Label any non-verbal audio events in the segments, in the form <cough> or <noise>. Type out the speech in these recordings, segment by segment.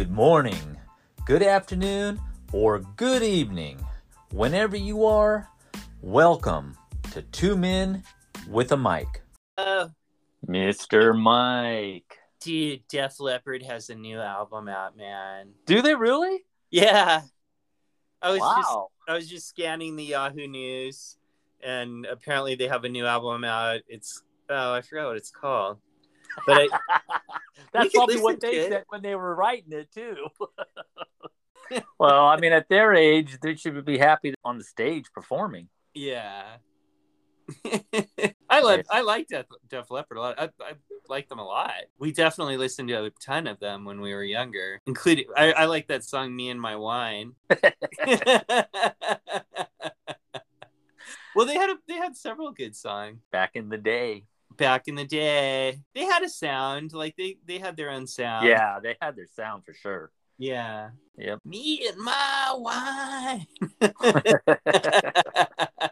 good morning, good afternoon, or good evening. Whenever you are, welcome to Two Men with a Mic. Oh, Mr. Mike. dude, Def Leppard has a new album out, man. Do they really? Yeah. I was just I was just scanning the Yahoo News and apparently they have a new album out. It's oh, I forgot what it's called. But I <laughs> That's probably what they said when they were writing it, too. <laughs> well, I mean, at their age, they should be happy on the stage performing. yeah. <laughs> I like I like Def, Def Leppard a lot. I, I like them a lot. We definitely listened to a ton of them when we were younger, including I, I like that song "Me and My Wine." well, they had a, they had several good songs Back in the day. Back in the day. They had a sound like they they had their own sound. Yeah, they had their sound for sure. yeah. Yep. Me and my wine. <laughs>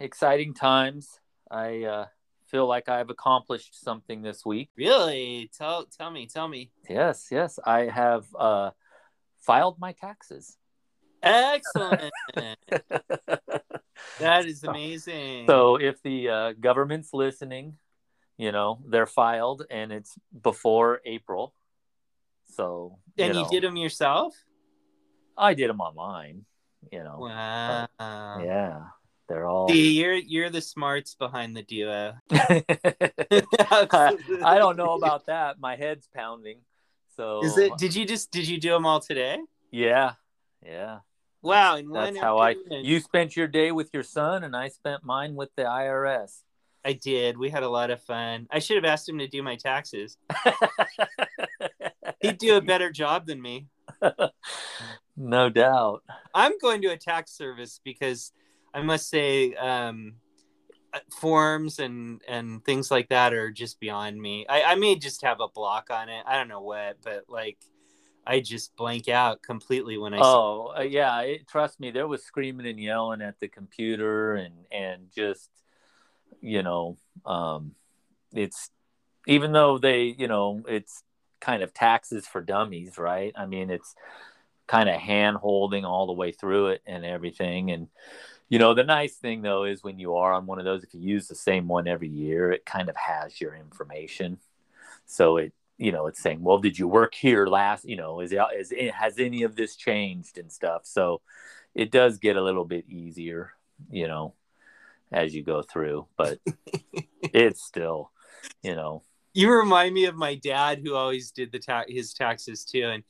Exciting times. I uh, feel like I've accomplished something this week. really? Tell tell me tell me. Yes, yes. I have uh, filed my taxes. Excellent. <laughs> that is amazing. So if the uh, government's listening, you know, they're filed and it's before April. So, and you know, did them yourself? I did them online, you know. Wow. Yeah, they're all. See, you're you're the smarts behind the duo. <laughs> I, I don't know <laughs> about that. My head's pounding. So Is it? Did you just did you do them all today? Yeah, yeah. Wow, That's how I. You spent your day with your son, and I spent mine with the IRS. I did. We had a lot of fun. I should have asked him to do my taxes. <laughs> He'd do a better job than me. <laughs> no doubt. I'm going to a tax service because I must say, um, uh, forms and and things like that are just beyond me. I, I may just have a block on it. I don't know what, but like, I just blank out completely when I. Oh, uh, yeah. It, trust me, there was screaming and yelling at the computer, and and just, you know, um, it's even though they, you know, it's kind of taxes for dummies, right? I mean, it's kind of hand holding all the way through it and everything, and you know, the nice thing though is when you are on one of those, if you use the same one every year, it kind of has your information, so it you know it's saying well did you work here last you know is, it, is it, has any of this changed and stuff? So it does get a little bit easier you know as you go through but <laughs> it's still you know. You remind me of my dad who always did the ta- his taxes too and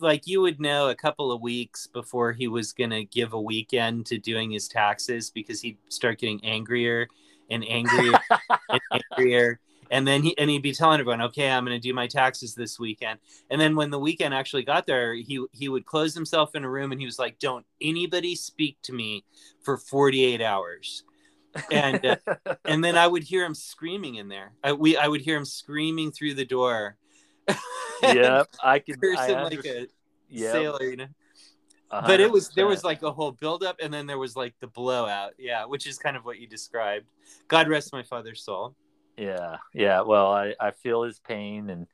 like you would know a couple of weeks before he was going to give a weekend to doing his taxes because he'd start getting angrier and angrier <laughs> and angrier and then he and he'd be telling everyone okay i'm going to do my taxes this weekend and then when the weekend actually got there he he would close himself in a room and he was like don't anybody speak to me for 48 hours and uh, <laughs> and then I would hear him screaming in there. I we I would hear him screaming through the door. <laughs> yep i can I like a Yep, sailor, you know. But it was there was like a whole buildup, and then there was like the blowout. Yeah, which is kind of what you described. God rest my father's soul. Yeah, yeah. Well, I, I feel his pain, and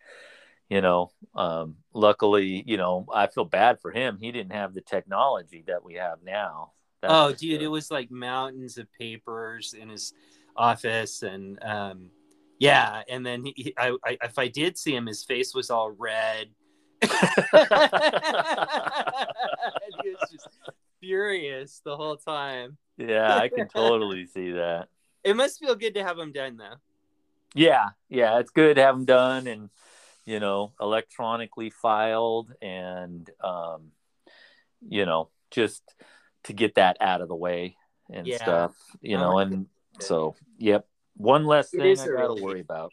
you know, um, luckily, you know, I feel bad for him. He didn't have the technology that we have now. Oh, dude, sure. it was like mountains of papers in his office, and um, yeah, and then he, I, I, if I did see him, his face was all red. and <laughs> he was just furious the whole time. yeah, I can <laughs> totally see that. It must feel good to have him done, though. Yeah, yeah, it's good to have them done and you know electronically filed and um, you know just to get that out of the way and Yeah. stuff. You Oh, know, and so yep, one less It thing I a got to relief. worry about.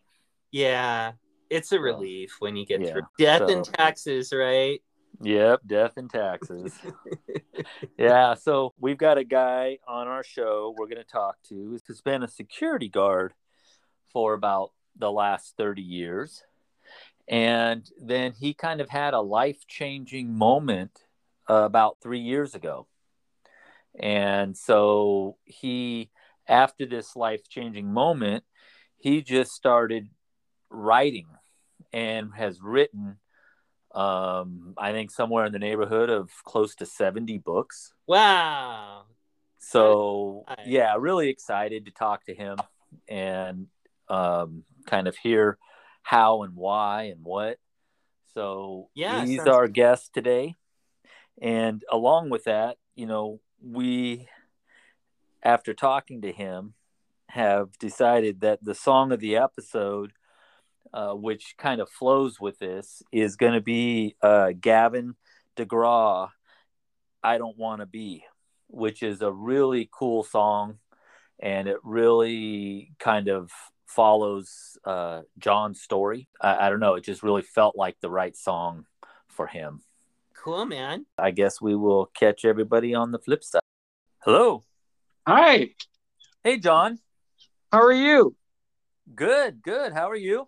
Yeah, it's a relief when you get yeah, through death and taxes, right? Yep, death and taxes. yeah, so we've got a guy on our show we're going to talk to who's been a security guard for about the last 30 years. And then he kind of had a life changing moment uh, about three years ago. And so he, after this life changing moment, he just started writing and has written Um, I think somewhere in the neighborhood of close to 70 books. Wow. So, yeah, really excited to talk to him and um, kind of hear how and why and what. So, yeah, he's sounds- our guest today. And along with that, you know, we, after talking to him, have decided that the song of the episode, uh, which kind of flows with this, is going to be uh, Gavin DeGraw, I Don't Want to Be, which is a really cool song. And it really kind of follows uh, John's story. I, I don't know. It just really felt like the right song for him. Cool, man. I guess we will catch everybody on the flip side. Hello. Hi, Hey, John. how are you? Good, good. How are you?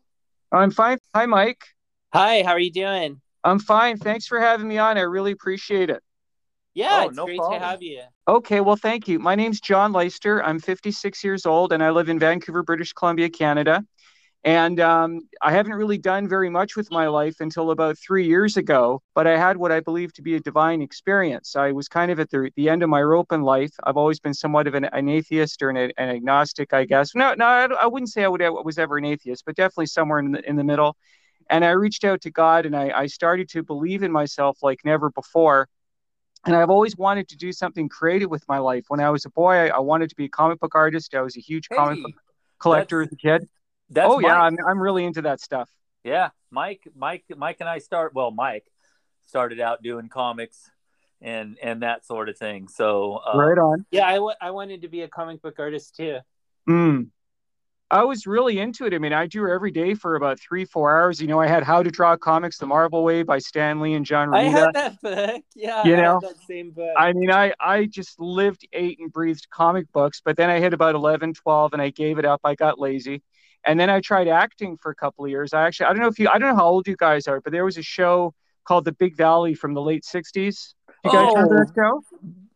I'm fine. Hi, Mike. Hi, how are you doing? I'm fine. Thanks for having me on. I really appreciate it. Yeah, Oh, it's no great problem. to have you. Okay, well, thank you. My name's John Leister. I'm 56 years old and I live in Vancouver, British Columbia, Canada. And um, I haven't really done very much with my life until about three years ago, but I had what I believe to be a divine experience. I was kind of at the, the end of my rope in life. I've always been somewhat of an, an atheist or an, an agnostic, I guess. No, no, I, I wouldn't say I, would, I was ever an atheist, but definitely somewhere in the, in the middle. And I reached out to God and I, I started to believe in myself like never before. And I've always wanted to do something creative with my life. When I was a boy, I, I wanted to be a comic book artist. I was a huge comic book collector as a kid. That's oh yeah, I'm I'm really into that stuff. Yeah, Mike, Mike, Mike, and I start. Well, Mike started out doing comics and and that sort of thing. So uh, right on. Yeah, I, w- I wanted to be a comic book artist too. Mm. I was really into it. I mean, I drew every day for about three, four hours. You know, I had How to Draw Comics, The Marvel Way by Stan Lee and John I had that book. Yeah, You I know, that same book. I mean, I, I just lived, ate, and breathed comic books, but then I hit about 11, 12, and I gave it up. I got lazy. And then I tried acting for a couple of years. I actually, I don't know if you, I don't know how old you guys are, but there was a show called The Big Valley from the late 60s. You guys remember Oh. that show?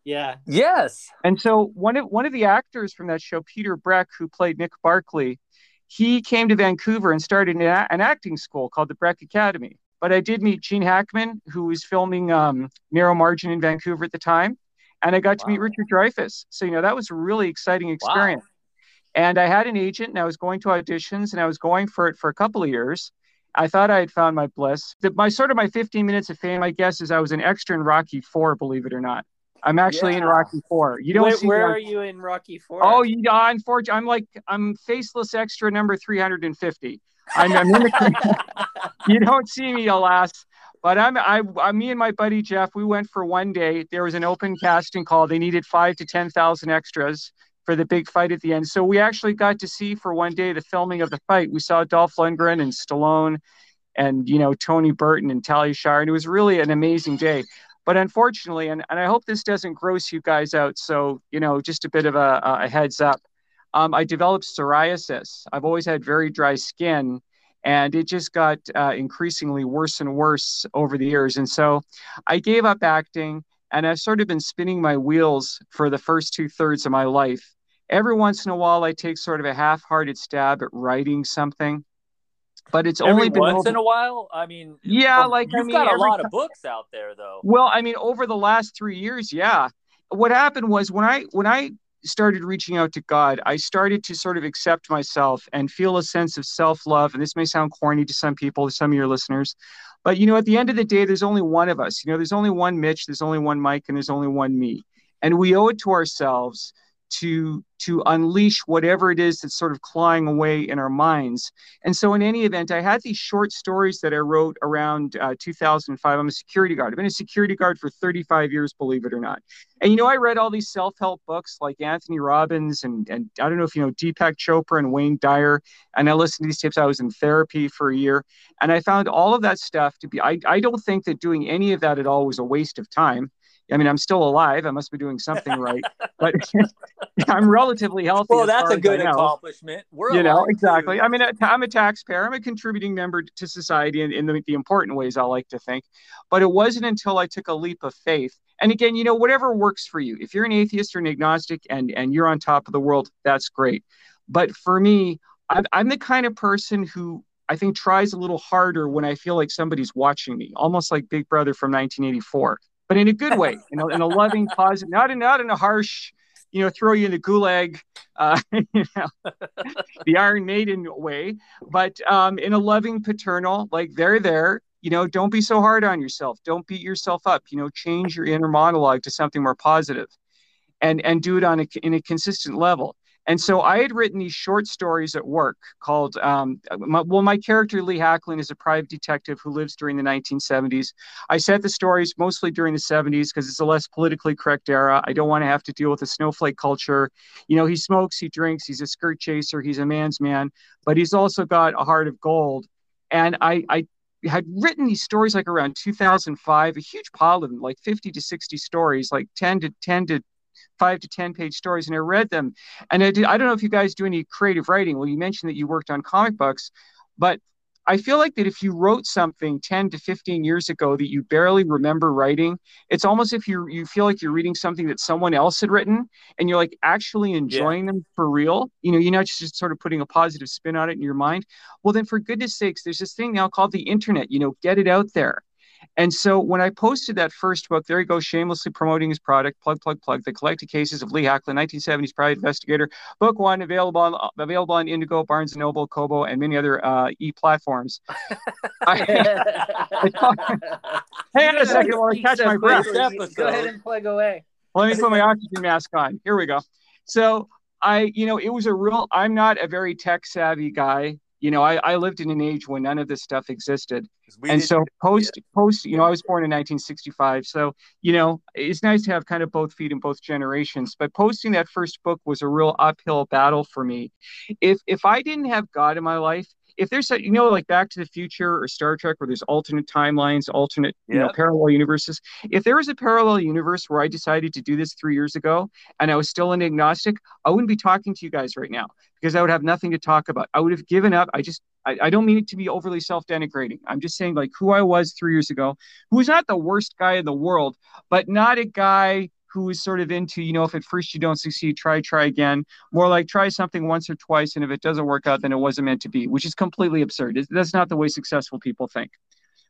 Yeah. yes, And so one of one of the actors from that show, Peter Breck, who played Nick Barkley, he came to Vancouver and started an, an acting school called the Breck Academy. But I did meet Gene Hackman, who was filming um, Narrow Margin in Vancouver at the time, and I got to meet Richard Dreyfuss. So you know that was a really exciting wow. experience. And I had an agent, and I was going to auditions, and I was going for it for a couple of years. I thought I had found my bliss. The, my sort of my 15 minutes of fame, I guess, is I was an extra in Rocky Four, believe it or not. I'm actually in Rocky Four. You don't Where, see where are you in Rocky Four? Oh, you know, unfortunately, I'm like I'm faceless extra number 350. I'm, I'm in the, <laughs> you don't see me, alas. But I'm I, I me and my buddy Jeff, we went for one day. There was an open casting call. They needed five to ten thousand extras for the big fight at the end. So we actually got to see for one day the filming of the fight. We saw Dolph Lundgren and Stallone, and you know Tony Burton and Talia Shire, and it was really an amazing day. But unfortunately, and, and I hope this doesn't gross you guys out. So you know, just a bit of a, a heads up. Um, I developed psoriasis. I've always had very dry skin, and it just got uh, increasingly worse and worse over the years. And so I gave up acting, and I've sort of been spinning my wheels for the first two thirds of my life. Every once in a while, I take sort of a half hearted stab at writing something, but it's Every only been. once over- in a while. I mean, Yeah, like, I you've mean, got a lot ti- of books out there, though. Well, I mean, over the last three years, yeah. What happened was when I when I started reaching out to God, I started to sort of accept myself and feel a sense of self-love. And this may sound corny to some people, to some of your listeners, but you know, at the end of the day, there's only one of us. You know, there's only one Mitch, there's only one Mike, and there's only one me. And we owe it to ourselves to to unleash whatever it is that's sort of clawing away in our minds. And so, in any event, I had these short stories that I wrote around uh, 2005. I'm a security guard. I've been a security guard for 35 years, believe it or not. And you know, I read all these self-help books like Anthony Robbins and and I don't know if you know Deepak Chopra and Wayne Dyer. And I listened to these tips. I was in therapy for a year, and I found all of that stuff to be. I I don't think that doing any of that at all was a waste of time. I mean, I'm still alive. I must be doing something right, but <laughs> <laughs> I'm relatively healthy. Well, that's a good accomplishment. We're you know alive, too. exactly i mean i'm a taxpayer i'm a contributing member to society in, in the, the important ways i like to think but it wasn't until i took a leap of faith and again you know whatever works for you if you're an atheist or an agnostic and and you're on top of the world that's great but for me i'm, I'm the kind of person who I think tries a little harder when I feel like somebody's watching me, almost like Big Brother from 1984, but in a good way, you know, in a loving, positive, not in not in a harsh, you know, throw you in the gulag, uh, <laughs> you know, the Iron Maiden way, but um, in a loving, paternal, like they're there. You know, don't be so hard on yourself. Don't beat yourself up. You know, change your inner monologue to something more positive, and and do it on a in a consistent level. And so I had written these short stories at work called, um, my, well, my character Lee Hacklin is a private detective who lives during the 1970s. I set the stories mostly during the 70s because it's a less politically correct era. I don't want to have to deal with the snowflake culture. You know, he smokes, he drinks, he's a skirt chaser, he's a man's man, but he's also got a heart of gold. And I, I had written these stories like around 2005, a huge pile of them, like 50 to 60 stories, like 10 to 10 to five to 10 page stories and I read them. And I, did, I don't know if you guys do any creative writing. Well, you mentioned that you worked on comic books, but I feel like that if you wrote something 10 to 15 years ago that you barely remember writing, it's almost if you you feel like you're reading something that someone else had written and you're like actually enjoying yeah. them for real. You know, you're not just sort of putting a positive spin on it in your mind. Well, then for goodness sakes, there's this thing now called the internet. You know, get it out there. And so when I posted that first book, there he goes, shamelessly promoting his product, plug, plug, plug, The Collected Cases of Lee Hacklin, 1970s Private Investigator. Book one, available on, available on Indigo, Barnes & Noble, Kobo, and many other uh, e-platforms. <laughs> <laughs> hang on a second while I catch my breath. Go ahead and plug away. Let me put my oxygen mask on. Here we go. So I, you know, it was a real, I'm not a very tech savvy guy you know, I, I lived in an age when none of this stuff existed. And so post post, you know, I was born in 1965. So, you know, it's nice to have kind of both feet in both generations. But posting that first book was a real uphill battle for me. If if I didn't have God in my life, if there's a, you know like back to the future or star trek where there's alternate timelines alternate you know parallel universes if there was a parallel universe where i decided to do this three years ago and i was still an agnostic i wouldn't be talking to you guys right now because i would have nothing to talk about i would have given up i just I, I don't mean it to be overly self-denigrating i'm just saying like who i was three years ago who was not the worst guy in the world but not a guy who is sort of into, you know, if at first you don't succeed, try, try again. More like try something once or twice, and if it doesn't work out, then it wasn't meant to be, which is completely absurd. That's not the way successful people think.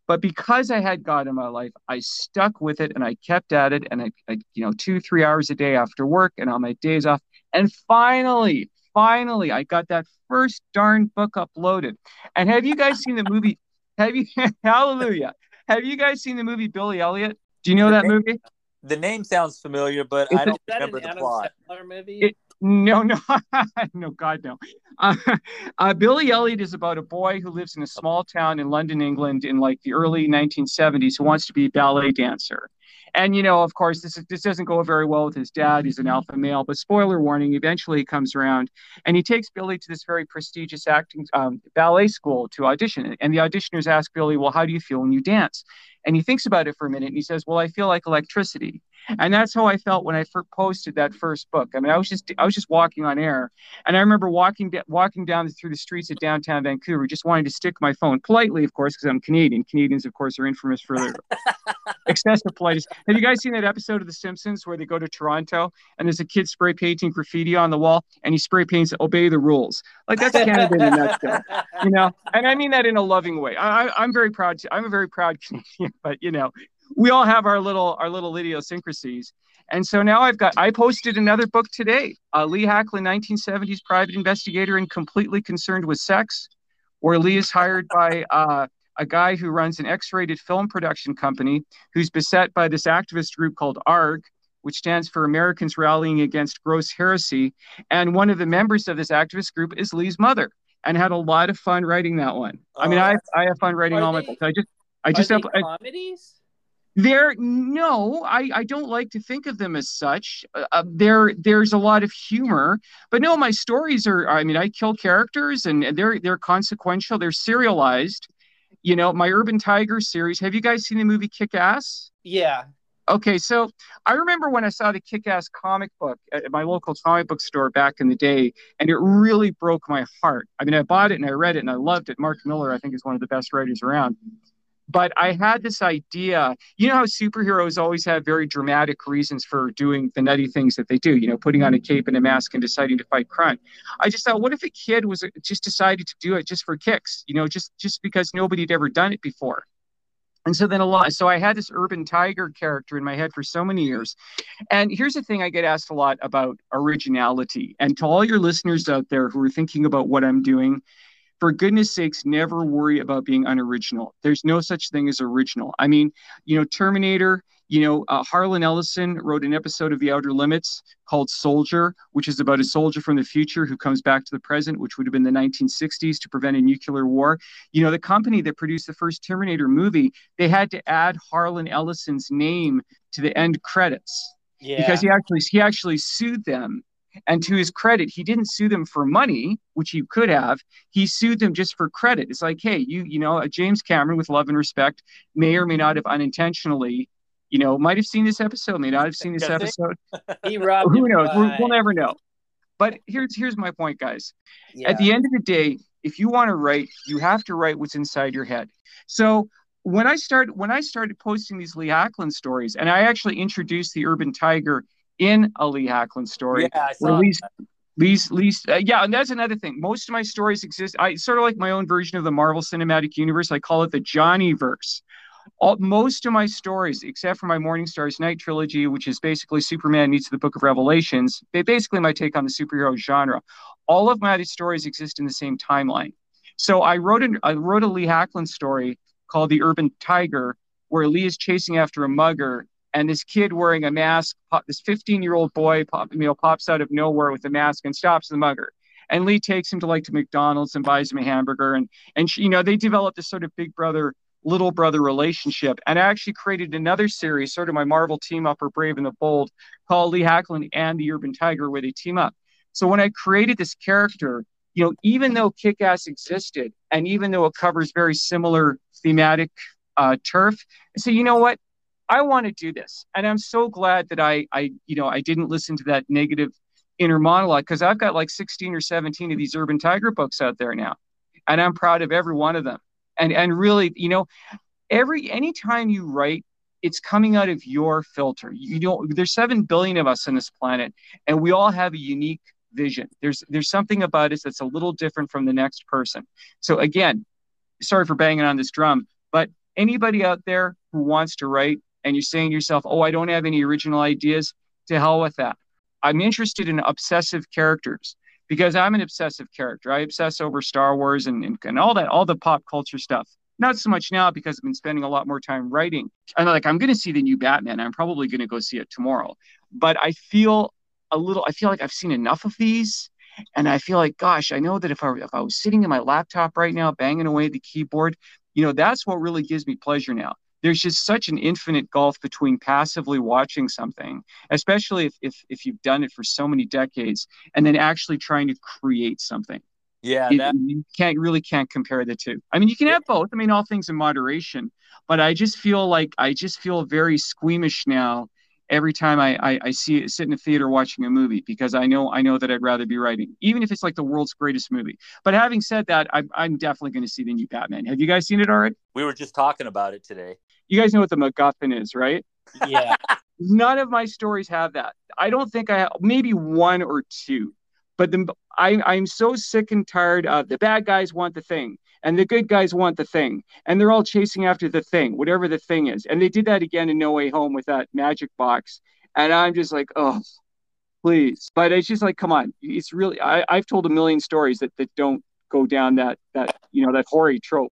But because I had God in my life, I stuck with it and I kept at it. And I, I, you know, two, three hours a day after work and on my days off. And finally, finally, I got that first darn book uploaded. And have you guys seen the movie? Have you, <laughs> hallelujah. Have you guys seen the movie Billy Elliot? Do you know that movie? the name sounds familiar, but it's I don't a, remember the Adam plot. movie? It, no, no, <laughs> no, God, no. Uh, <laughs> uh, Billy Elliot is about a boy who lives in a small town in London, England, in like the early 1970s, who wants to be a ballet dancer. And you know, of course, this this doesn't go very well with his dad. He's an alpha male, but spoiler warning: eventually, he comes around, and he takes Billy to this very prestigious acting um, ballet school to audition. And the auditioners ask Billy, "Well, how do you feel when you dance?" And he thinks about it for a minute, and he says, "Well, I feel like electricity." And that's how I felt when I first posted that first book. I mean, I was just I was just walking on air, and I remember walking walking down through the streets of downtown Vancouver, just wanting to stick my phone politely, of course, because I'm Canadian. Canadians, of course, are infamous for their <laughs> excessive politeness. Have you guys seen that episode of The Simpsons where they go to Toronto and there's a kid spray painting graffiti on the wall, and he spray paints "Obey the rules"? Like that's Canada in a nutshell, you know. And I mean that in a loving way. I, I, I'm very proud. To, I'm a very proud <laughs> Canadian, but you know, we all have our little our little idiosyncrasies. And so now I've got I posted another book today, uh, Lee Hacklin, 1970s private investigator and completely concerned with sex, where Lee is hired by uh, a guy who runs an X-rated film production company who's beset by this activist group called ARG, which stands for Americans Rallying Against Gross Heresy. And one of the members of this activist group is Lee's mother, and had a lot of fun writing that one. I mean, I I have fun writing all my books. I just I just have comedies. There, no, I, I don't like to think of them as such. Uh, uh, there, there's a lot of humor, but no, my stories are. I mean, I kill characters, and they're they're consequential. They're serialized. You know, my Urban Tiger series. Have you guys seen the movie Kick Ass? Yeah. Okay, so I remember when I saw the Kick Ass comic book at my local comic book store back in the day, and it really broke my heart. I mean, I bought it and I read it and I loved it. Mark Millar, I think, is one of the best writers around but I had this idea. You know how superheroes always have very dramatic reasons for doing the nutty things that they do. You know, putting on a cape and a mask and deciding to fight crime. I just thought, what if a kid was just decided to do it just for kicks? You know, just just because nobody had ever done it before. And so then a lot. So I had this urban tiger character in my head for so many years. And here's the thing: I get asked a lot about originality. And to all your listeners out there who are thinking about what I'm doing for goodness sakes, never worry about being unoriginal. There's no such thing as original. I mean, you know, Terminator, you know, uh, Harlan Ellison wrote an episode of The Outer Limits called Soldier, which is about a soldier from the future who comes back to the present, which would have been the 1960s to prevent a nuclear war. You know, the company that produced the first Terminator movie, they had to add Harlan Ellison's name to the end credits. Yeah. Because he actually he actually sued them and to his credit, he didn't sue them for money, which he could have. He sued them just for credit. It's like, hey, you, you know, James Cameron, with love and respect, may or may not have unintentionally, you know, might have seen this episode, may not have seen this episode. <laughs> he robbed. Who knows? We'll, we'll never know. But here's here's my point, guys. Yeah. At the end of the day, if you want to write, you have to write what's inside your head. So when I started when I started posting these Lee Hackland stories, and I actually introduced the Urban Tiger in a Lee Hackland story. Yeah, I saw Lee's, Lee's, Lee's, uh, yeah, and that's another thing. Most of my stories exist. I sort of like my own version of the Marvel Cinematic Universe. I call it the Johnny verse. All, most of my stories, except for my Morning Stars Night trilogy, which is basically Superman meets the Book of Revelations, they basically my take on the superhero genre. All of my stories exist in the same timeline. So I wrote an, I wrote a Lee Hackland story called The Urban Tiger, where Lee is chasing after a mugger and this kid wearing a mask, pop, this 15 year old boy, pop, you know, pops out of nowhere with a mask and stops the mugger. And Lee takes him to like to McDonald's and buys him a hamburger. And and she, you know they develop this sort of big brother little brother relationship. And I actually created another series, sort of my Marvel team up or Brave and the Bold, called Lee Hackland and the Urban Tiger, where they team up. So when I created this character, you know, even though Kick Ass existed, and even though it covers very similar thematic uh, turf, I say, you know what? I want to do this. And I'm so glad that I, I, you know, I didn't listen to that negative inner monologue because I've got like 16 or 17 of these Urban Tiger books out there now. And I'm proud of every one of them. And, and really, you know, every, anytime you write, it's coming out of your filter. You know, there's 7 billion of us on this planet and we all have a unique vision. There's, there's something about us that's a little different from the next person. So again, sorry for banging on this drum, but anybody out there who wants to write, and you're saying to yourself, oh, I don't have any original ideas, to hell with that. I'm interested in obsessive characters because I'm an obsessive character. I obsess over Star Wars and, and, and all that, all the pop culture stuff. Not so much now because I've been spending a lot more time writing. And like, I'm going to see the new Batman. I'm probably going to go see it tomorrow. But I feel a little, I feel like I've seen enough of these. And I feel like, gosh, I know that if I, if I was sitting in my laptop right now, banging away the keyboard, you know, that's what really gives me pleasure now there's just such an infinite gulf between passively watching something, especially if, if, if you've done it for so many decades, and then actually trying to create something. Yeah, it, that... you can't really can't compare the two. I mean, you can have both. I mean, all things in moderation, but I just feel like I just feel very squeamish now every time I, I, I see it, sit in a theater watching a movie because I know I know that I'd rather be writing, even if it's like the world's greatest movie. But having said that, I'm, I'm definitely going to see the new Batman. Have you guys seen it already? We were just talking about it today. You guys know what the MacGuffin is, right? Yeah. <laughs> None of my stories have that. I don't think I have, maybe one or two, but the, I, I'm so sick and tired of the bad guys want the thing and the good guys want the thing and they're all chasing after the thing whatever the thing is and they did that again in no way home with that magic box and i'm just like oh please but it's just like come on it's really I, i've told a million stories that, that don't go down that that you know that hoary trope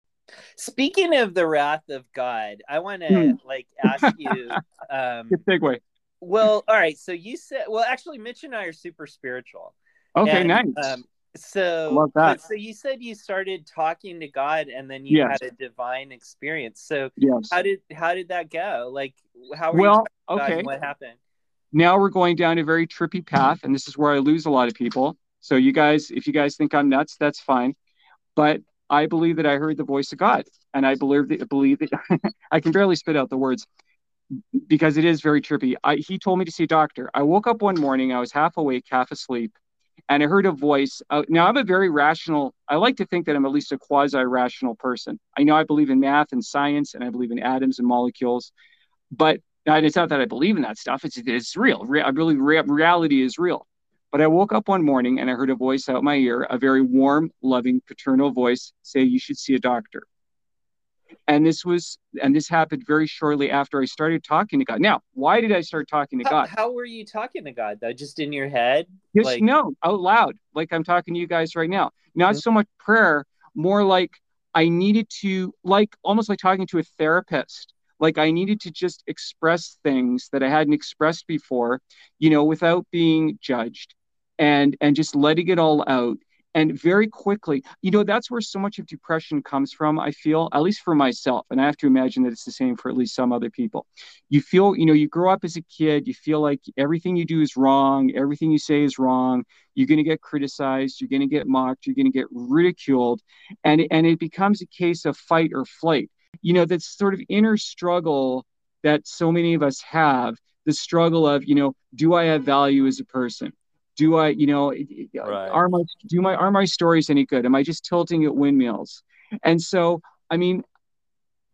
speaking of the wrath of god i want to hmm. like ask you <laughs> um good segue well all right so you said well actually mitch and i are super spiritual okay and, nice um, so. So you said you started talking to God and then you yes. had a divine experience. So yes. how did how did that go? Like how well, okay. what happened? Now we're going down a very trippy path, and this is where I lose a lot of people. So you guys, if you guys think I'm nuts, that's fine. But I believe that I heard the voice of God, and I believe that believe that <laughs> I can barely spit out the words because it is very trippy. I, he told me to see a doctor. I woke up one morning, I was half awake, half asleep, and I heard a voice. Uh, now I'm a very rational. I like to think that I'm at least a quasi-rational person. I know I believe in math and science, and I believe in atoms and molecules, but it's not that I believe in that stuff. It's it's real. Re- I believe re- reality is real. But I woke up one morning and I heard a voice out my ear, a very warm, loving, paternal voice, say, "You should see a doctor." and this was and this happened very shortly after i started talking to god. Now why did i start talking to how, god? how were you talking to god though? Just in your head? Just like... no out loud like i'm talking to you guys right now. Not mm-hmm. so much prayer more like i needed to like almost like talking to a therapist. Like i needed to just express things that i hadn't expressed before you know without being judged and and just letting it all out. And very quickly you know that's where so much of depression comes from i feel at least for myself. And i have to imagine that it's the same for at least some other people. You feel you know you grow up as a kid you feel like everything you do is wrong everything you say is wrong you're going to get criticized you're going to get mocked you're going to get ridiculed and and it becomes a case of fight or flight. You know that sort of inner struggle that so many of us have the struggle of you know do i have value as a person do I, you know, right. are my do my are my stories any good? Am I just tilting at windmills? And so, I mean,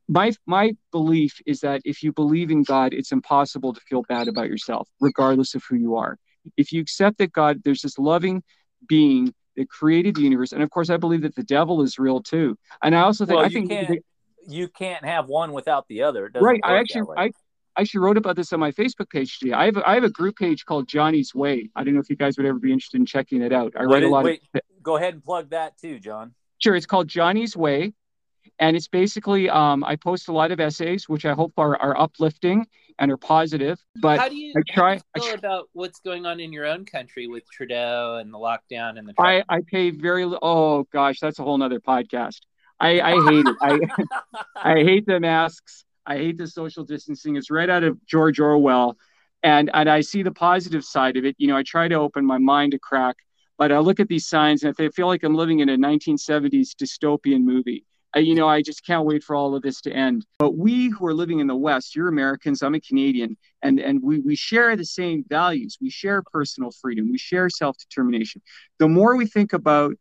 my my belief is that if you believe in God, it's impossible to feel bad about yourself, regardless of who you are. If you accept that God, there's this loving being that created the universe, and of course, I believe that the devil is real too. And I also think well, I think you can't have one without the other. right. I actually I I actually wrote about this on my Facebook page today. I have a, I have a group page called Johnny's Way. I don't know if you guys would ever be interested in checking it out. I write a lot. Wait, of, go ahead and plug that too, John. Sure, it's called Johnny's Way, and it's basically um, I post a lot of essays, which I hope are, are uplifting and are positive. But how do you, I try, how do you feel try, about what's going on in your own country with Trudeau and the lockdown and the? I I pay very oh gosh, that's a whole nother podcast. I I hate it. I <laughs> I hate the masks. I hate the social distancing. It's right out of George Orwell. And, and I see the positive side of it. You know, I try to open my mind to crack, but I look at these signs and I feel like I'm living in a 1970s dystopian movie. I, you know, I just can't wait for all of this to end. But we who are living in the West, you're Americans, I'm a Canadian, and, and we, we share the same values. We share personal freedom. We share self determination. The more we think about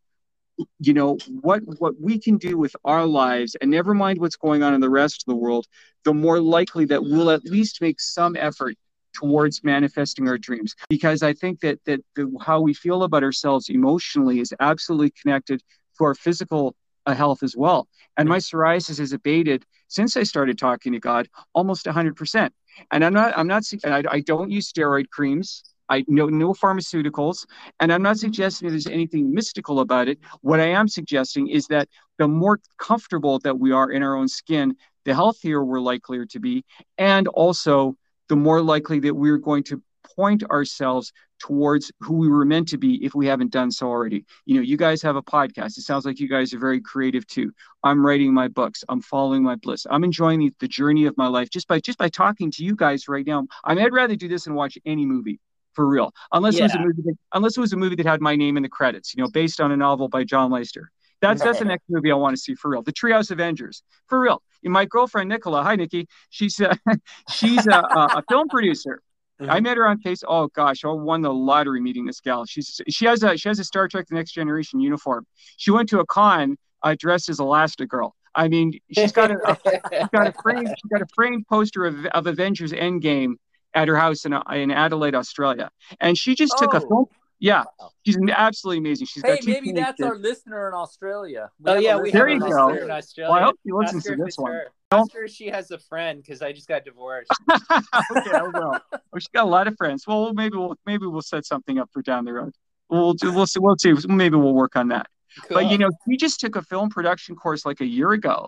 you know what what we can do with our lives and never mind what's going on in the rest of the world the more likely that we'll at least make some effort towards manifesting our dreams. Because i think that that the, how we feel about ourselves emotionally is absolutely connected to our physical uh, health as well. And my psoriasis has abated since i started talking to god almost 100% and i'm not i'm not i, I don't use steroid creams I know no pharmaceuticals, and I'm not mm-hmm. suggesting there's anything mystical about it. What I am suggesting is that the more comfortable that we are in our own skin, the healthier we're likely to be, and also the more likely that we're going to point ourselves towards who we were meant to be if we haven't done so already. You know, you guys have a podcast. It sounds like you guys are very creative too. I'm writing my books. I'm following my bliss. I'm enjoying the, the journey of my life just by just by talking to you guys right now. I mean, I'd rather do this than watch any movie for real. Unless yeah. it was a movie that, unless it was a movie that had my name in the credits, you know, based on a novel by John Leister. That's that's the next movie I want to see for real. The Treehouse Avengers for real. And my girlfriend Nicola, hi Nikki, she's uh, <laughs> she's a, a, film producer. Mm-hmm. <laughs> I met her on Face. Oh gosh, I won the lottery meeting this gal. She's she has a she has a Star Trek: The Next Generation uniform. She went to a con uh, dressed as Elastigirl. I mean, she's got a, a she's got a framed she's got a framed poster of, of Avengers Endgame at her house in, uh, in Adelaide, Australia. And she just took a oh. phone. Yeah, she's absolutely amazing. She's hey, got maybe that's kids. our listener in Australia. We oh yeah, we there you go. In Australia. Well, I hope she listens to this one. I'm sure she has a friend because I just got divorced. <laughs> okay, I will. Oh, she's got a lot of friends. Well, maybe we'll maybe we'll set something up for down the road. We'll do, we'll see. We'll see. Maybe we'll work on that. Cool. But you know, we just took a film production course like a year ago,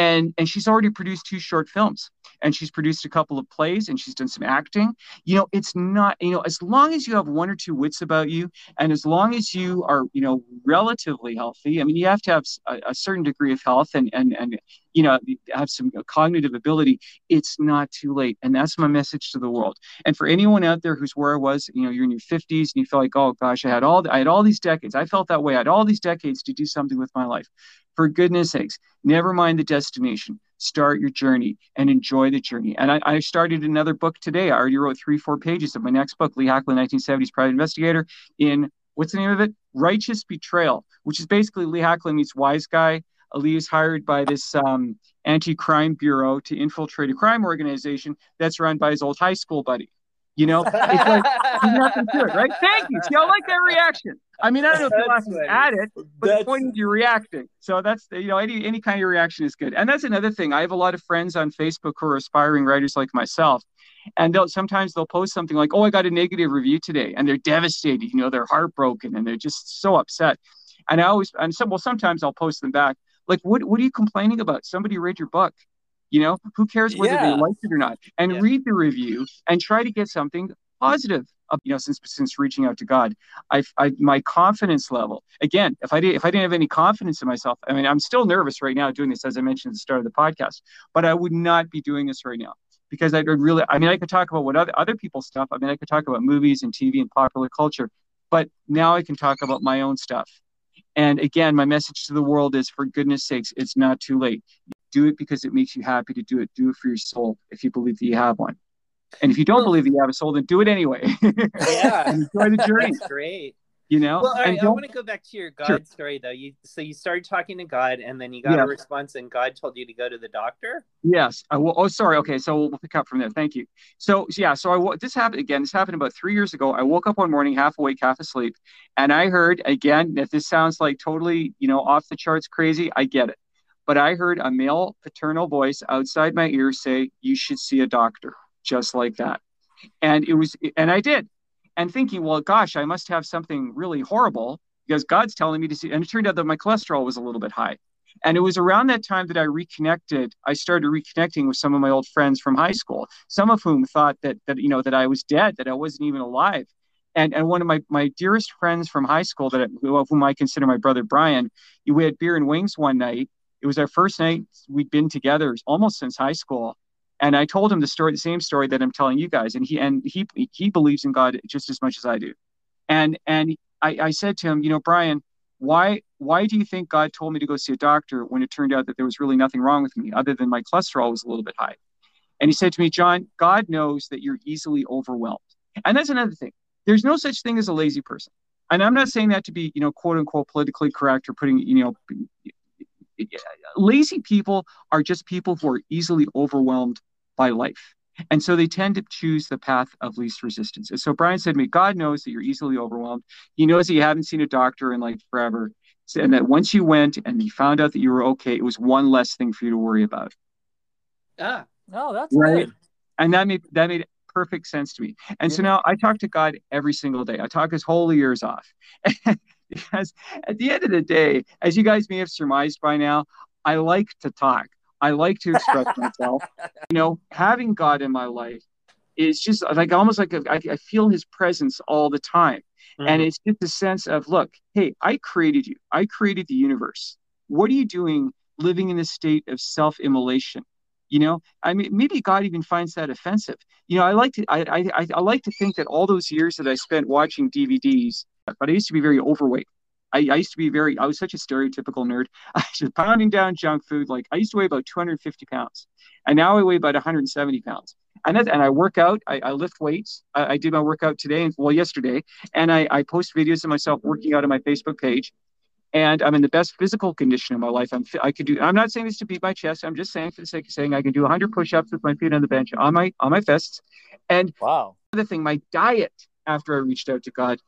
and and she's already produced two short films and she's produced a couple of plays and she's done some acting. You know it's not you know as long as you have one or two wits about you and as long as you are you know relatively healthy i mean you have to have a, a certain degree of health and and and you know have some cognitive ability. It's not too late and that's my message to the world. And for anyone out there who's where i was you know you're in your 50s and you feel like oh gosh i had all i had all these decades. I felt that way. I had all these decades to do something with my life for goodness sakes, never mind the destination. Start your journey and enjoy the journey. And I, I started another book today. I already wrote three, four pages of my next book, Lee Hacklin, 1970s Private Investigator, in What's the name of it? Righteous Betrayal, which is basically Lee Hackling meets Wise Guy. Lee is hired by this um, anti-crime bureau to infiltrate a crime organization that's run by his old high school buddy. You know, <laughs> it's like nothing to it, right? Thank you. See, I like that reaction. I mean, I don't know if you're laughing at it, but that's... the point is you're reacting. So that's you know, any any kind of reaction is good. And that's another thing. I have a lot of friends on Facebook who are aspiring writers like myself. And they'll sometimes they'll post something like, Oh, I got a negative review today, and they're devastated, you know, they're heartbroken and they're just so upset. And I always and some well, sometimes I'll post them back. Like, what what are you complaining about? Somebody read your book. You know, who cares whether yeah. they liked it or not? And yeah. read the review and try to get something positive. You know, since since reaching out to God, I, I my confidence level again. If I did if I didn't have any confidence in myself, I mean, I'm still nervous right now doing this, as I mentioned at the start of the podcast. But I would not be doing this right now because I would really. I mean, I could talk about what other other people's stuff. I mean, I could talk about movies and TV and popular culture, but now I can talk about my own stuff. And again, my message to the world is for goodness sakes, it's not too late do it because it makes you happy to do it. Do it for your soul if you believe that you have one. And if you don't believe that you have a soul, then do it anyway. <laughs> Yeah. enjoy the journey. That's great. You know? Well, I, I want to go back to your God sure. story though. You so you started talking to God and then you got yeah. a response and God told you to go to the doctor? Yes. I will, oh sorry. Okay, so we'll pick up from there. Thank you. So yeah, so I this happened again. This happened about 3 years ago. I woke up one morning half awake, half asleep, and I heard again, if this sounds like totally, you know, off the charts crazy, I get it but I heard a male paternal voice outside my ear say, You should see a doctor, just like that. And it was, and I did. And thinking, well, gosh, I must have something really horrible because God's telling me to see. And it turned out that my cholesterol was a little bit high. And it was around that time that I reconnected. I started reconnecting with some of my old friends from high school, some of whom thought that that you know that I was dead, that I wasn't even alive. And and one of my my dearest friends from high school that of whom I consider my brother Brian, we had beer and wings one night, it was our first night we'd been together almost since high school. And I told him the story, the same story that I'm telling you guys. And he and he he believes in God just as much as I do. And and I, I said to him, you know, Brian, why why do you think God told me to go see a doctor when it turned out that there was really nothing wrong with me other than my cholesterol was a little bit high? And he said to me, John, God knows that you're easily overwhelmed. And that's another thing. There's no such thing as a lazy person. And I'm not saying that to be, you know, quote unquote politically correct or putting, you know, lazy people are just people who are easily overwhelmed by life. And so they tend to choose the path of least resistance. And so Brian said to me, God knows that you're easily overwhelmed. He knows that you haven't seen a doctor in like forever. And that once you went and you found out that you were okay, it was one less thing for you to worry about. Ah, oh, that's right. Good. And that made that made perfect sense to me. And yeah. so now I talk to God every single day. I talk his whole ears off. <laughs> because at the end of the day, as you guys may have surmised by now, I like to talk. I like to express <laughs> myself. You know, having God in my life is just like almost like a, I, I feel His presence all the time, mm-hmm. and it's just a sense of, look, hey, I created you. I created the universe. What are you doing, living in a state of self-immolation? You know, I mean, maybe God even finds that offensive. You know, I like to, I, I, I like to think that all those years that I spent watching DVDs but I used to be very overweight. I, I, used to be very, I was such a stereotypical nerd. <laughs> I was just pounding down junk food. Like I used to weigh about 250 pounds and now I weigh about 170 pounds. And, that, and I work out, I, I lift weights. I, I, did my workout today, and well, yesterday, and I, I post videos of myself working out on my Facebook page. And I'm in the best physical condition of my life. I'm, I could do, I'm not saying this to beat my chest. I'm just saying for the sake of saying I can do 100 push-ups with my feet on the bench on my, on my fists. And wow. The thing, my diet after I reached out to God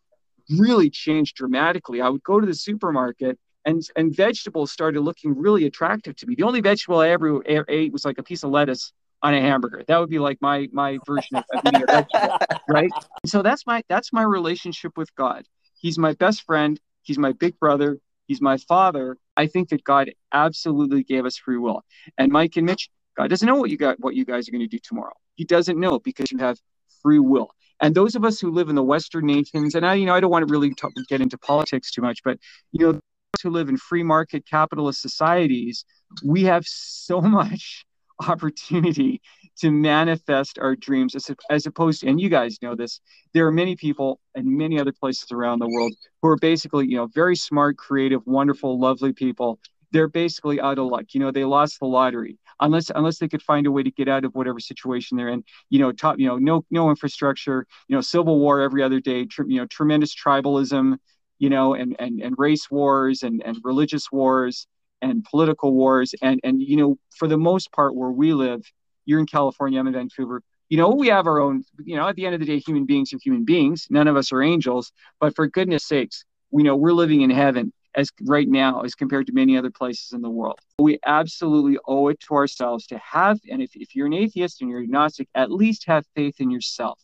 really changed dramatically. I would go to the supermarket and and vegetables started looking really attractive to me. The only vegetable I ever ate was like a piece of lettuce on a hamburger. That would be like my my version of eating a vegetable, <laughs> right? So that's my that's my relationship with God. He's my best friend. He's my big brother. He's my father. I think that God absolutely gave us free will. And Mike and Mitch, God doesn't know what you got what you guys are going to do tomorrow. He doesn't know because you have free will. And those of us who live in the Western nations, and I, you know, I don't want to really get into politics too much, but you know, who live in free market capitalist societies, we have so <laughs> much opportunity to manifest our dreams as, as opposed to, and you guys know this, there are many people in many other places around the world who are basically, you know, very smart, creative, wonderful, lovely people. They're basically out of luck. You know, they lost the lottery unless unless they could find a way to get out of whatever situation they're in. You know, top, you know, no no infrastructure, you know, civil war every other day, tr- you know, tremendous tribalism, you know, and and and race wars and and religious wars and political wars and and you know, for the most part, where we live, you're in California, I'm in Vancouver. You know, we have our own. You know, at the end of the day, human beings are human beings. None of us are angels. But for goodness sakes, we know we're living in heaven as right now as compared to many other places in the world. We absolutely owe it to ourselves to have, and if, if you're an atheist and you're agnostic, at least have faith in yourself.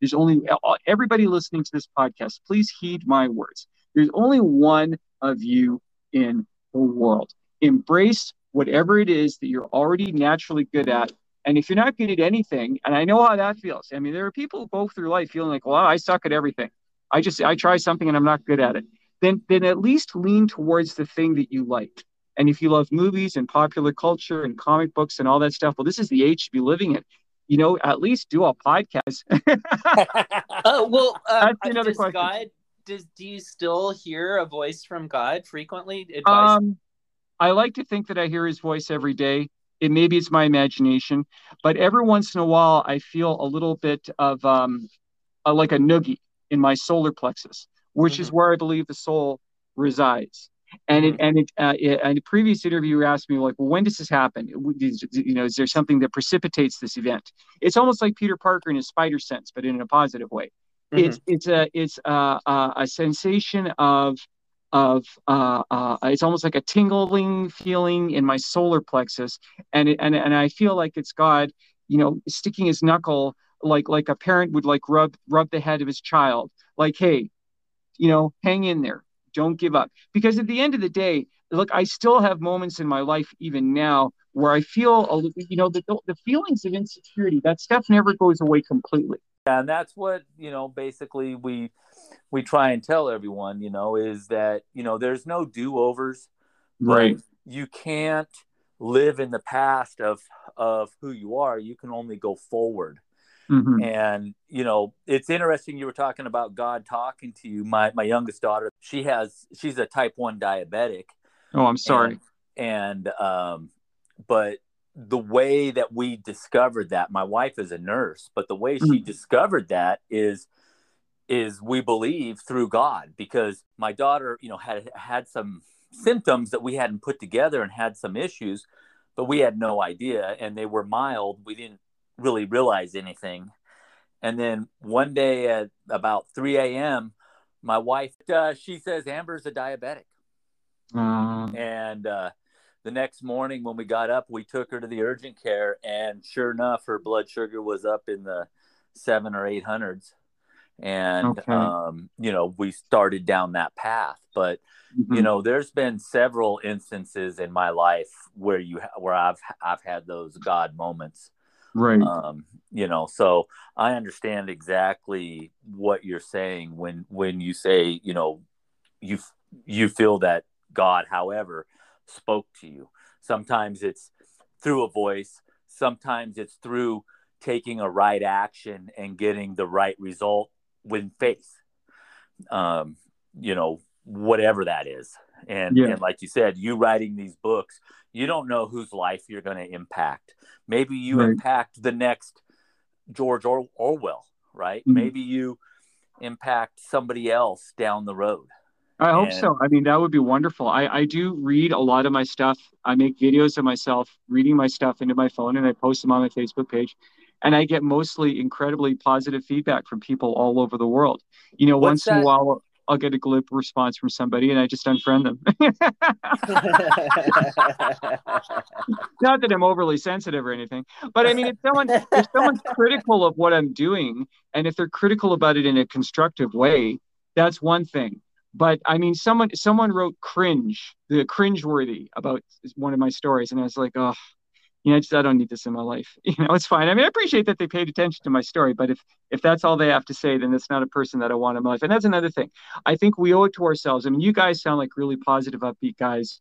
There's only everybody listening to this podcast, please heed my words. There's only one of you in the world. Embrace whatever it is that you're already naturally good at. And if you're not good at anything, and I know how that feels. I mean, there are people who go through life feeling like, well, I suck at everything. I just I try something and I'm not good at it. Then then at least lean towards the thing that you like. And if you love movies and popular culture and comic books and all that stuff, well, this is the age to be living in you know, at least do a podcast. <laughs> uh, well, <laughs> uh, that's another question. God, does do you still hear a voice from God frequently? Um, I like to think that I hear His voice every day. It maybe it's my imagination, but every once in a while I feel a little bit of um, a, like a noogie in my solar plexus, which mm-hmm. is where I believe the soul resides. And it, mm-hmm. and it, uh, it, and a previous interviewer asked me like, well, when does this happen? You know, is there something that precipitates this event? It's almost like Peter Parker in his spider sense, but in a positive way. Mm-hmm. It's it's a it's a, a, a sensation of of uh, uh, it's almost like a tingling feeling in my solar plexus, and it, and and I feel like it's God, you know, sticking his knuckle like like a parent would like rub rub the head of his child, like, hey, you know, hang in there don't give up. Because at the end of the day, look, I still have moments in my life, even now, where I feel, a, you know, the, the feelings of insecurity, that stuff never goes away completely. And that's what, you know, basically we, we try and tell everyone, you know, is that, you know, there's no do overs. Right. You can't live in the past of, of who you are. You can only go forward. Mm-hmm. And you know, it's interesting. You were talking about God talking to you. My my youngest daughter, she has she's a type one diabetic. Oh, I'm sorry. And, and um, but the way that we discovered that, my wife is a nurse, but the way mm-hmm. she discovered that is is we believe through God because my daughter, you know, had had some symptoms that we hadn't put together and had some issues, but we had no idea and they were mild. We didn't really realize anything. And then one day at about 3 a.m., my wife, uh, she says Amber's a diabetic. Uh, and uh, the next morning when we got up, we took her to the urgent care, and sure enough, her blood sugar was up in the seven or eight hundreds. And okay. um, you know, we started down that path. But mm-hmm. you know, there's been several instances in my life where you where I've I've had those God moments right. Um, you know so i understand exactly what you're saying when when you say you know you you feel that god however spoke to you. Sometimes it's through a voice. Sometimes it's through taking a right action and getting the right result with faith. Um, you know whatever that is and, yeah. and like you said you writing these books you don't know whose life you're going to impact maybe you right. impact the next george or- orwell right mm-hmm. maybe you impact somebody else down the road i hope so i mean that would be wonderful I, I do read a lot of my stuff i make videos of myself reading my stuff into my phone and i post them on my facebook page and i get mostly incredibly positive feedback from people all over the world you know What's once that? in a while I'll get a glib response from somebody and I just unfriend them. <laughs> Not that I'm overly sensitive or anything, but I mean, if someone if someone's critical of what I'm doing, and if they're critical about it in a constructive way, that's one thing. But I mean, someone someone wrote cringe, the cringe-worthy about one of my stories, and I was like, oh, you know, I just I don't need this in my life. <laughs> You know, it's fine. I mean, I appreciate that they paid attention to my story, but if if that's all they have to say, then it's not a person that I want in my life. And that's another thing. I think we owe it to ourselves. I mean, you guys sound like really positive, upbeat guys.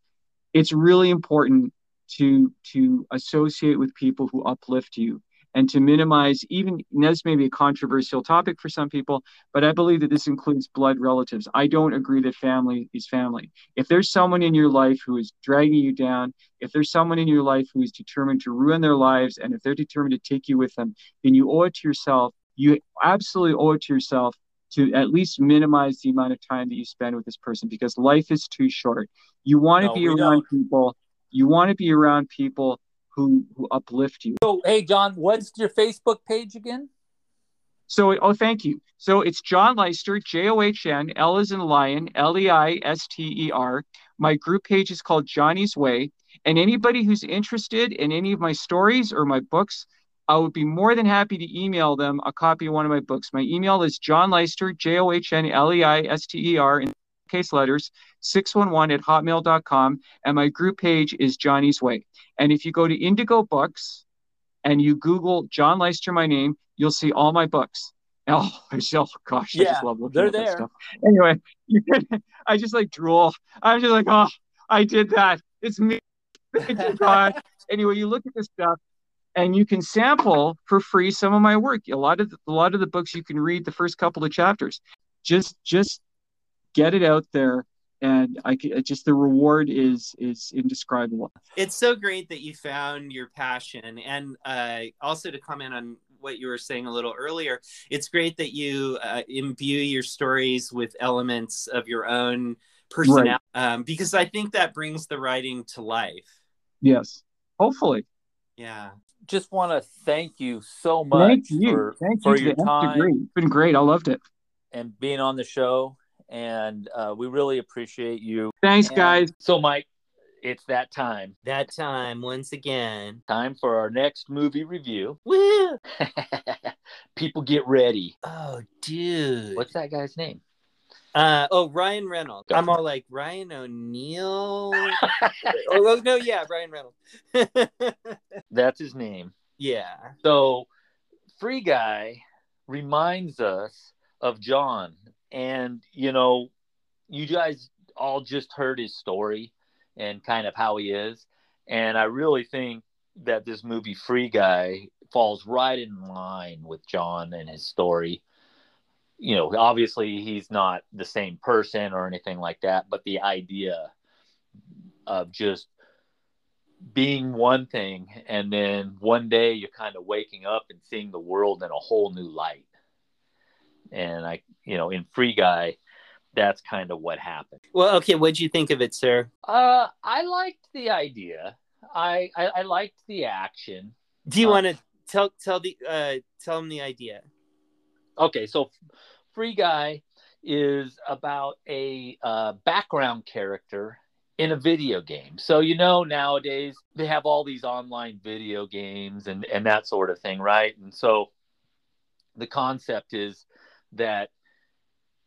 It's really important to to associate with people who uplift you and to minimize even this may be a controversial topic for some people but i believe that this includes blood relatives i don't agree that family is family if there's someone in your life who is dragging you down if there's someone in your life who is determined to ruin their lives and if they're determined to take you with them then you owe it to yourself you absolutely owe it to yourself to at least minimize the amount of time that you spend with this person because life is too short. You want to No, be around don't. people. You want to be around people who who uplift you. So, hey, John, what's your Facebook page again? So, oh, thank you. So it's John Leister, J O H N, L is in lion, L E I S T E R. My group page is called Johnny's Way. And anybody who's interested in any of my stories or my books, I would be more than happy to email them a copy of one of my books. My email is John Leister, J O H N L E I S T E R, case letters, 611 at hotmail.com. And my group page is Johnny's Way. And if you go to Indigo Books and you Google John Leister, my name, you'll see all my books. <laughs> Oh, I just, oh gosh, I Yeah, just love looking they're at that there. stuff. Anyway, <laughs> you can, I just like drool. I'm just like, oh, I did that. It's me. Thank you, <laughs> God. anyway, you look at this stuff and you can sample for free some of my work. A lot of the, a lot of the books you can read the first couple of chapters. Just just get it out there, and I just the reward is is indescribable. it's so great that you found your passion and uh, also to comment on what you were saying a little earlier it's great that you uh, imbue your stories with elements of your own personality um, because i think that brings the writing to life Yes, hopefully. yeah Just want to thank you so much Thank you. for, Thank for you. to your time degree. It's been great. I loved it. and being on the show. And uh, we really appreciate you. Thanks, And guys. So, Mike, it's that time. that time once again Time for our next movie review. Woo! <laughs> People get ready. oh dude What's that guy's name? uh oh ryan reynolds i'm all like ryan o'neal <laughs> oh well, no yeah ryan reynolds <laughs> That's his name. yeah So, Free Guy reminds us of John. And, you know, you guys all just heard his story and kind of how he is. And I really think that this movie, Free Guy, falls right in line with John and his story. You know, obviously he's not the same person or anything like that, but the idea of just being one thing and then one day you're kind of waking up and seeing the world in a whole new light and i you know in free guy that's kind of what happened. Well okay what'd you think of it sir? Uh i liked the idea. I i, I liked the action. Do you Uh, want to tell tell the uh tell him the idea? okay so free guy is about a uh, background character in a video game. So you know nowadays they have all these online video games and and that sort of thing right? And so the concept is that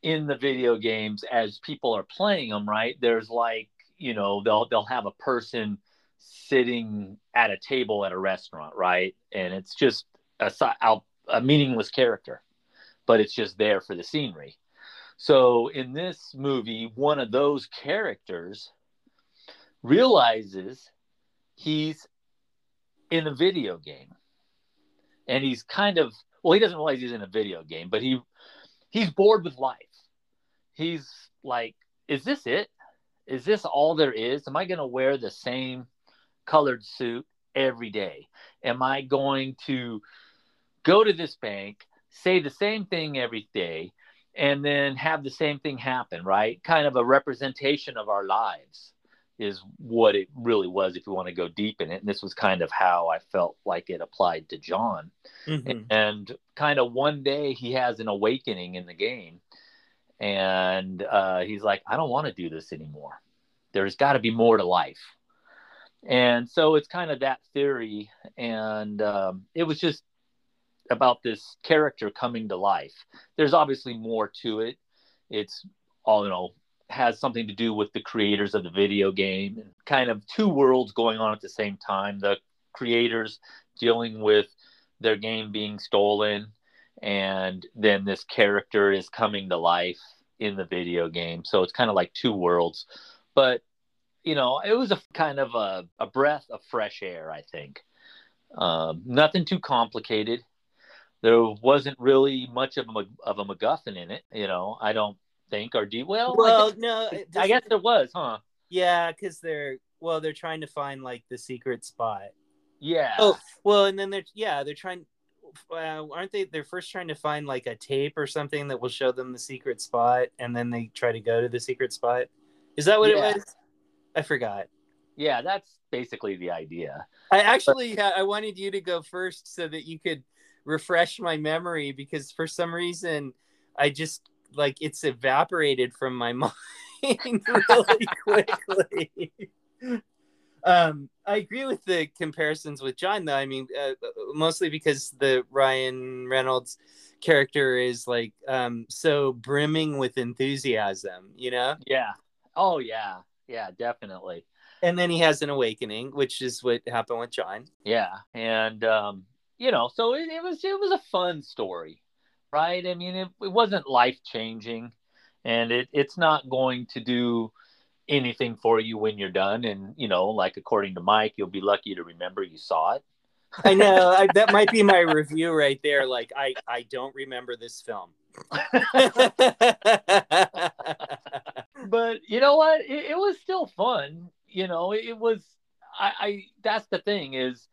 in the video games as people are playing them right there's like you know they'll they'll have a person sitting at a table at a restaurant right? And it's just a, a, meaningless character but it's just there for the scenery. So in this movie one of those characters realizes he's in a video game. And he's kind of well he doesn't realize he's in a video game but he he's bored with life. He's like is this it? Is this all there is? Am i going to wear the same colored suit every day? Am i going to go to this bank say the same thing every day and then have the same thing happen right? Kind of a representation of our lives is what it really was if you want to go deep in it and this was kind of how i felt like it applied to john. Mhm. and kind of one day he has an awakening in the game and uh, he's like i don't want to do this anymore. There's got to be more to life. And so it's kind of that theory and um, it was just about this character coming to life. There's obviously more to it. It's all you know has something to do with the creators of the video game kind of two worlds going on at the same time the creators dealing with their game being stolen and then this character is coming to life in the video game. So it's kind of like two worlds but you know it was a kind of a, a breath of fresh air i think. Um, nothing too complicated. There wasn't really much of a of a MacGuffin in it. You know, I don't think or do well. Well, I, no, guess, it I guess there was, huh? yeah, because they're well, they're trying to find like the secret spot. Yeah. Oh, well, and then they're yeah, they're trying. uh, aren't they? They're first trying to find like a tape or something that will show them the secret spot, and then they try to go to the secret spot. Is that what Yeah. it was? I forgot. Yeah, that's basically the idea. I actually ha- I wanted you to go first so that you could refresh my memory because for some reason I just like it's evaporated from my <laughs> mind really quickly. Um, I agree with the comparisons with John, though. I mean, uh, mostly because the Ryan Reynolds character is like um, so brimming with enthusiasm, you know. Yeah. Oh yeah. Yeah, definitely. And then he has an awakening, which is what happened with John. Yeah, and um, you know, so it, it was it was a fun story, right? I mean, it, it wasn't life changing, and it it's not going to do anything for you when you're done. And you know, like according to Mike, you'll be lucky to remember you saw it. <laughs> I know I, that might be my <laughs> review right there. Like I, I don't remember this film. <laughs> but you know what? It, it was still fun. You know, it, it was. I, I that's the thing is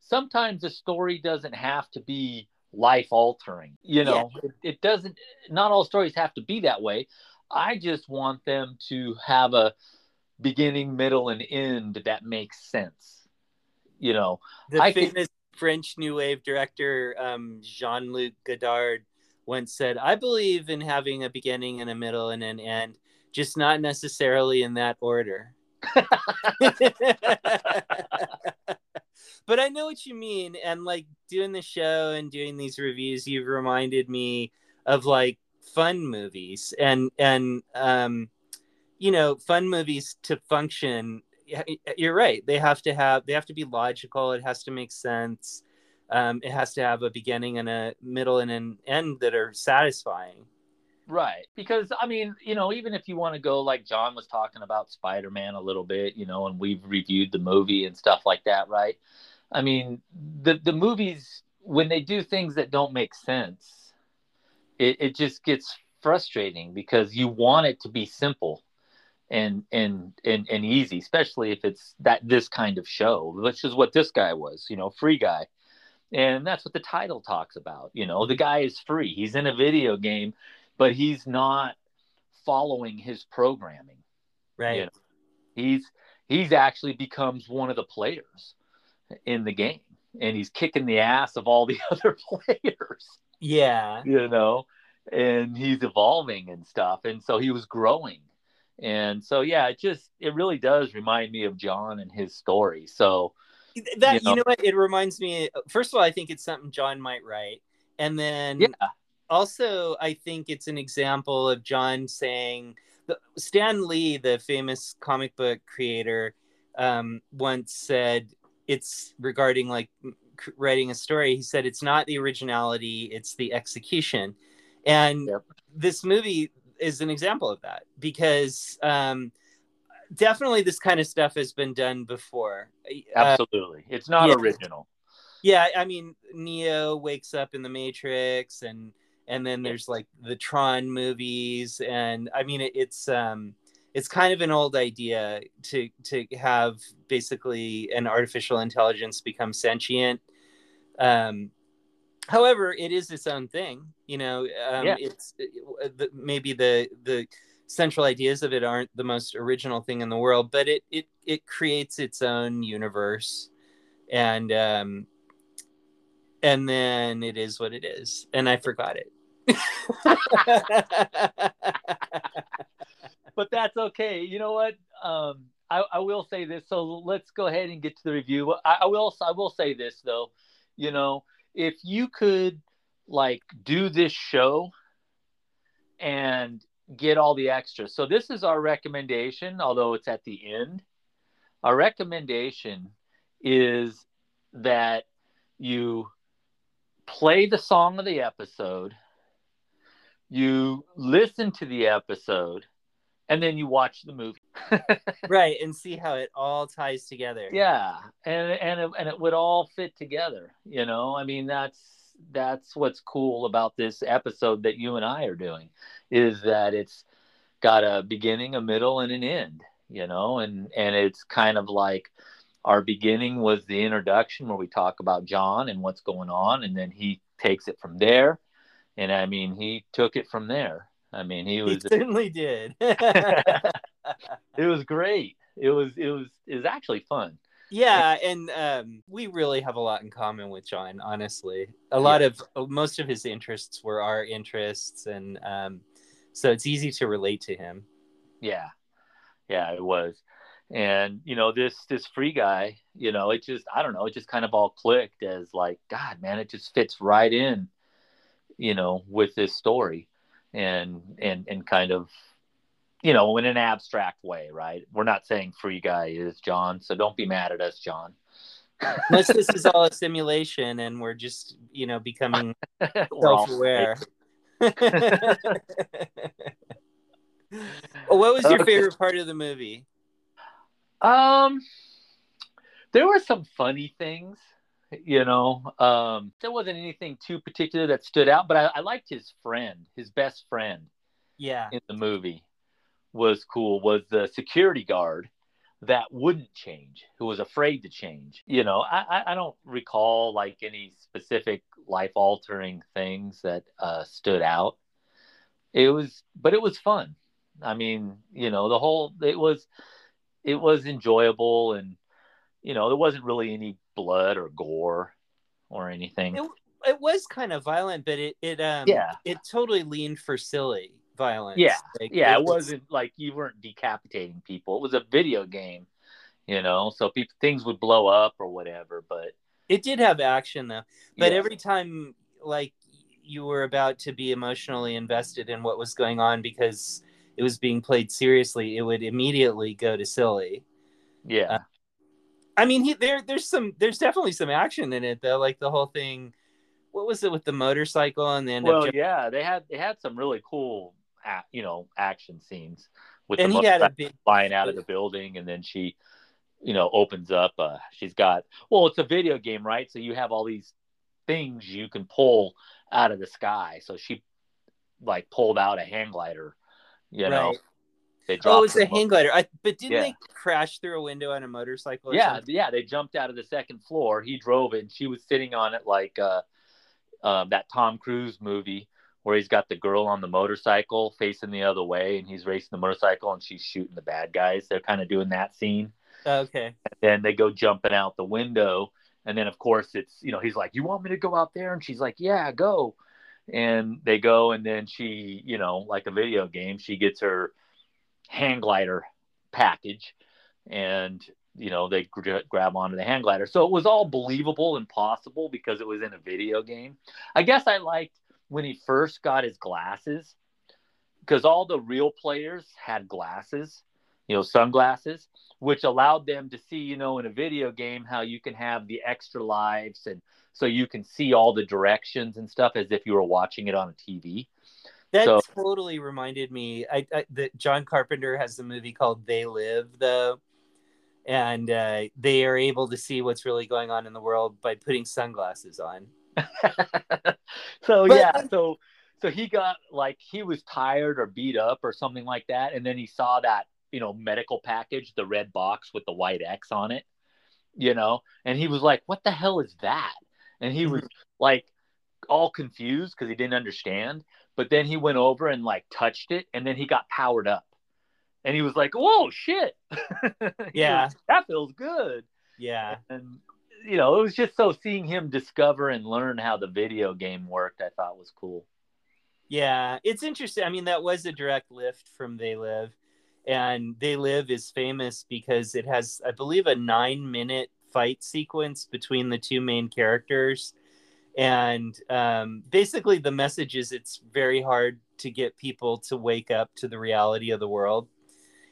sometimes a story doesn't have to be life altering. You know, it, it doesn't. Not all stories have to be that way. I just want them to have a beginning, middle, and end that makes sense. You know, the I could- famous French New Wave director um, Jean Luc Godard once said, "I believe in having a beginning and a middle and an end, just not necessarily in that order." <laughs> but I know what you mean, and like doing the show and doing these reviews, you've reminded me of like fun movies and and um, you know, fun movies to function you're right. They have to have they have to be logical. It has to make sense. Um, it has to have a beginning and a middle and an end that are satisfying. Right. Because I mean, you know, even if you want to go like John was talking about Spider-Man a little bit, you know, and we've reviewed the movie and stuff like that, right? I mean, the the movies when they do things that don't make sense, it, it just gets frustrating because you want it to be simple and and and and easy, especially if it's that this kind of show, which is what this guy was, you know, free guy. And that's what the title talks about. You know, the guy is free. He's in a video game but he's not following his programming. Right. You know, he's he's actually becomes one of the players in the game, and he's kicking the ass of all the <laughs> other players. Yeah. You know, and he's evolving and stuff, and so he was growing. And so yeah, it just it really does remind me of John and his story. So That You you know. know, what? It reminds me. First of all, I think it's something John might write, and then yeah, also I think it's an example of John saying. Stan Lee, the famous comic book creator, um, once said it's regarding like writing a story. He said it's not the originality, it's the execution, and Yep. this movie is an example of that because um, definitely this kind of stuff has been done before. Uh, absolutely. it's not yeah. original. yeah, I mean, Neo wakes up in the Matrix, and and then there's like the Tron movies, and I mean, it, it's um, it's kind of an old idea to to have basically an artificial intelligence become sentient. Um, however, it is its own thing. You know, um, Yeah. it's it, the, maybe the the central ideas of it aren't the most original thing in the world, but it it it creates its own universe, and um, and then it is what it is, and I forgot it. But that's okay. You know what? Um, I, I will say this. So let's go ahead and get to the review. I, I will. I will say this though. You know, if you could like do this show and get all the extras. So this is our recommendation, although it's at the end. Our recommendation is that you play the song of the episode, you listen to the episode, and then you watch the movie. <laughs> right, and see how it all ties together. yeah, and and it, and it would all fit together. You know, I mean that's that's what's cool about this episode that you and I are doing is that it's got a beginning, a middle, and an end. You know, and and it's kind of like our beginning was the introduction where we talk about John and what's going on, and then he takes it from there. And I mean, he took it from there. I mean, he was he <laughs> certainly did. <laughs> it was great. It was it was it was actually fun. Yeah, and um, we really have a lot in common with John. Honestly, a lot yeah. of most of his interests were our interests, and um, so it's easy to relate to him. Yeah, yeah, it was and you know this this free guy you know it just i don't know it just kind of all clicked as like god man it just fits right in you know with this story and and and kind of you know in an abstract way right? We're not saying free guy is john so don't be mad at us john. Unless this is all a <laughs> simulation and we're just you know becoming <laughs> self-aware. <laughs> what was your favorite part of the movie? Um, there were some funny things, you know. Um, there wasn't anything too particular that stood out, but I, I liked his friend, his best friend. Yeah. In the movie was cool. Was the security guard that wouldn't change, who was afraid to change. You know, I, I don't recall like any specific life altering things that uh, stood out. It was, but it was fun. I mean, you know, the whole, it was, it was enjoyable and you know there wasn't really any blood or gore or anything it, it was kind of violent but it it um yeah it totally leaned for silly violence yeah like, yeah it, it wasn't like you weren't decapitating people it was a video game you know so people things would blow up or whatever but it did have action though but yeah. every time like you were about to be emotionally invested in what was going on because it was being played seriously, it would immediately go to silly. Yeah. Uh, I mean, he there there's some there's definitely some action in it though, like the whole thing. What was it with the motorcycle and then? Well, yeah, they had they had some really cool, you know, action scenes with and the he had a big flying out of the building, and then she, you know, opens up. Uh, she's got well, it's a video game, right? So you have all these things you can pull out of the sky. So she like pulled out a hang glider you know, they oh, it's a hang glider. I, but didn't yeah. they crash through a window on a motorcycle? yeah, something? yeah. They jumped out of the second floor. He drove it, and she was sitting on it like uh, uh, that Tom Cruise movie where he's got the girl on the motorcycle facing the other way, and he's racing the motorcycle, and she's shooting the bad guys. They're kind of doing that scene. Okay. And then they go jumping out the window, and then of course it's you know he's like, "You want me to go out there?" And she's like, "Yeah, go." and they go and then she you know like a video game she gets her hang glider package. And you know they gr- grab onto the hang glider. So it was all believable and possible because it was in a video game. I guess i liked when he first got his glasses because all the real players had glasses you know sunglasses which allowed them to see you know in a video game how you can have the extra lives and so you can see all the directions and stuff as if you were watching it on a TV. That so, totally reminded me. I, I that John Carpenter has a movie called They Live, though, and uh, they are able to see what's really going on in the world by putting sunglasses on. <laughs> so but, yeah, so so he got like he was tired or beat up or something like that, and then he saw that you know medical package, the red box with the white X on it, you know, and he was like, "What the hell is that?" and he was like all confused because he didn't understand. But then he went over and like touched it, and then he got powered up, and he was like, "Whoa, shit! <laughs> yeah, was, that feels good." Yeah, and you know, it was just so seeing him discover and learn how the video game worked. I thought was cool. Yeah, it's interesting. I mean, that was a direct lift from They Live, and They Live is famous because it has, I believe, a nine-minute fight sequence between the two main characters and um, basically the message is it's very hard to get people to wake up to the reality of the world.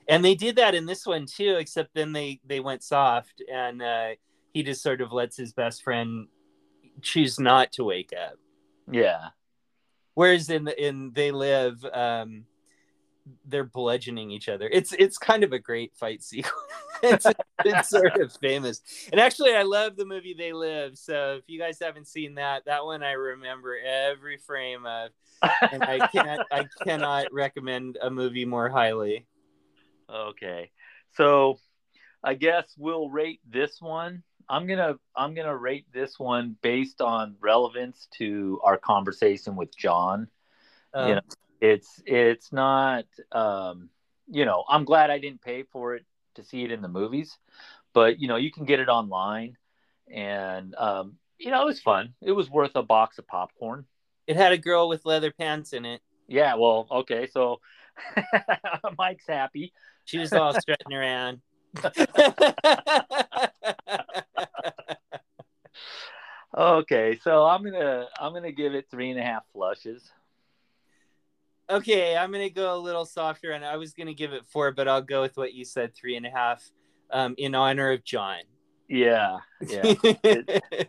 And they did that in this one too except then they they went soft and uh, he just sort of lets his best friend choose not to wake up. Yeah. Whereas in in they live um, they're bludgeoning each other. It's it's kind of a great fight sequence. <laughs> it's, it's sort of famous. And actually, I love the movie They Live. So if you guys haven't seen that, that one I remember every frame of, and I can't I cannot recommend a movie more highly. Okay, so I guess we'll rate this one. I'm gonna I'm gonna rate this one based on relevance to our conversation with John. Um, you know, it's it's not um, you know I'm glad I didn't pay for it to see it in the movies, but you know you can get it online, and um, you know it was fun. It was worth a box of popcorn. It had a girl with leather pants in it. Yeah, well, okay, so <laughs> Mike's happy. She was all strutting around. <laughs> <laughs> Okay, so I'm gonna I'm gonna give it three and a half flushes. Okay, I'm gonna go a little softer, and I was gonna give it four, but I'll go with what you said, three and a half, um, in honor of John. Yeah, yeah. <laughs>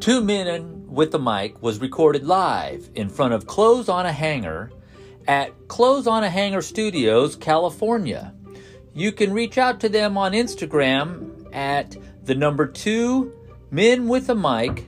Two Men with the Mic was recorded live in front of Clothes on a Hanger at Clothes on a Hanger Studios, California. You can reach out to them on Instagram at the number two Men with a Mic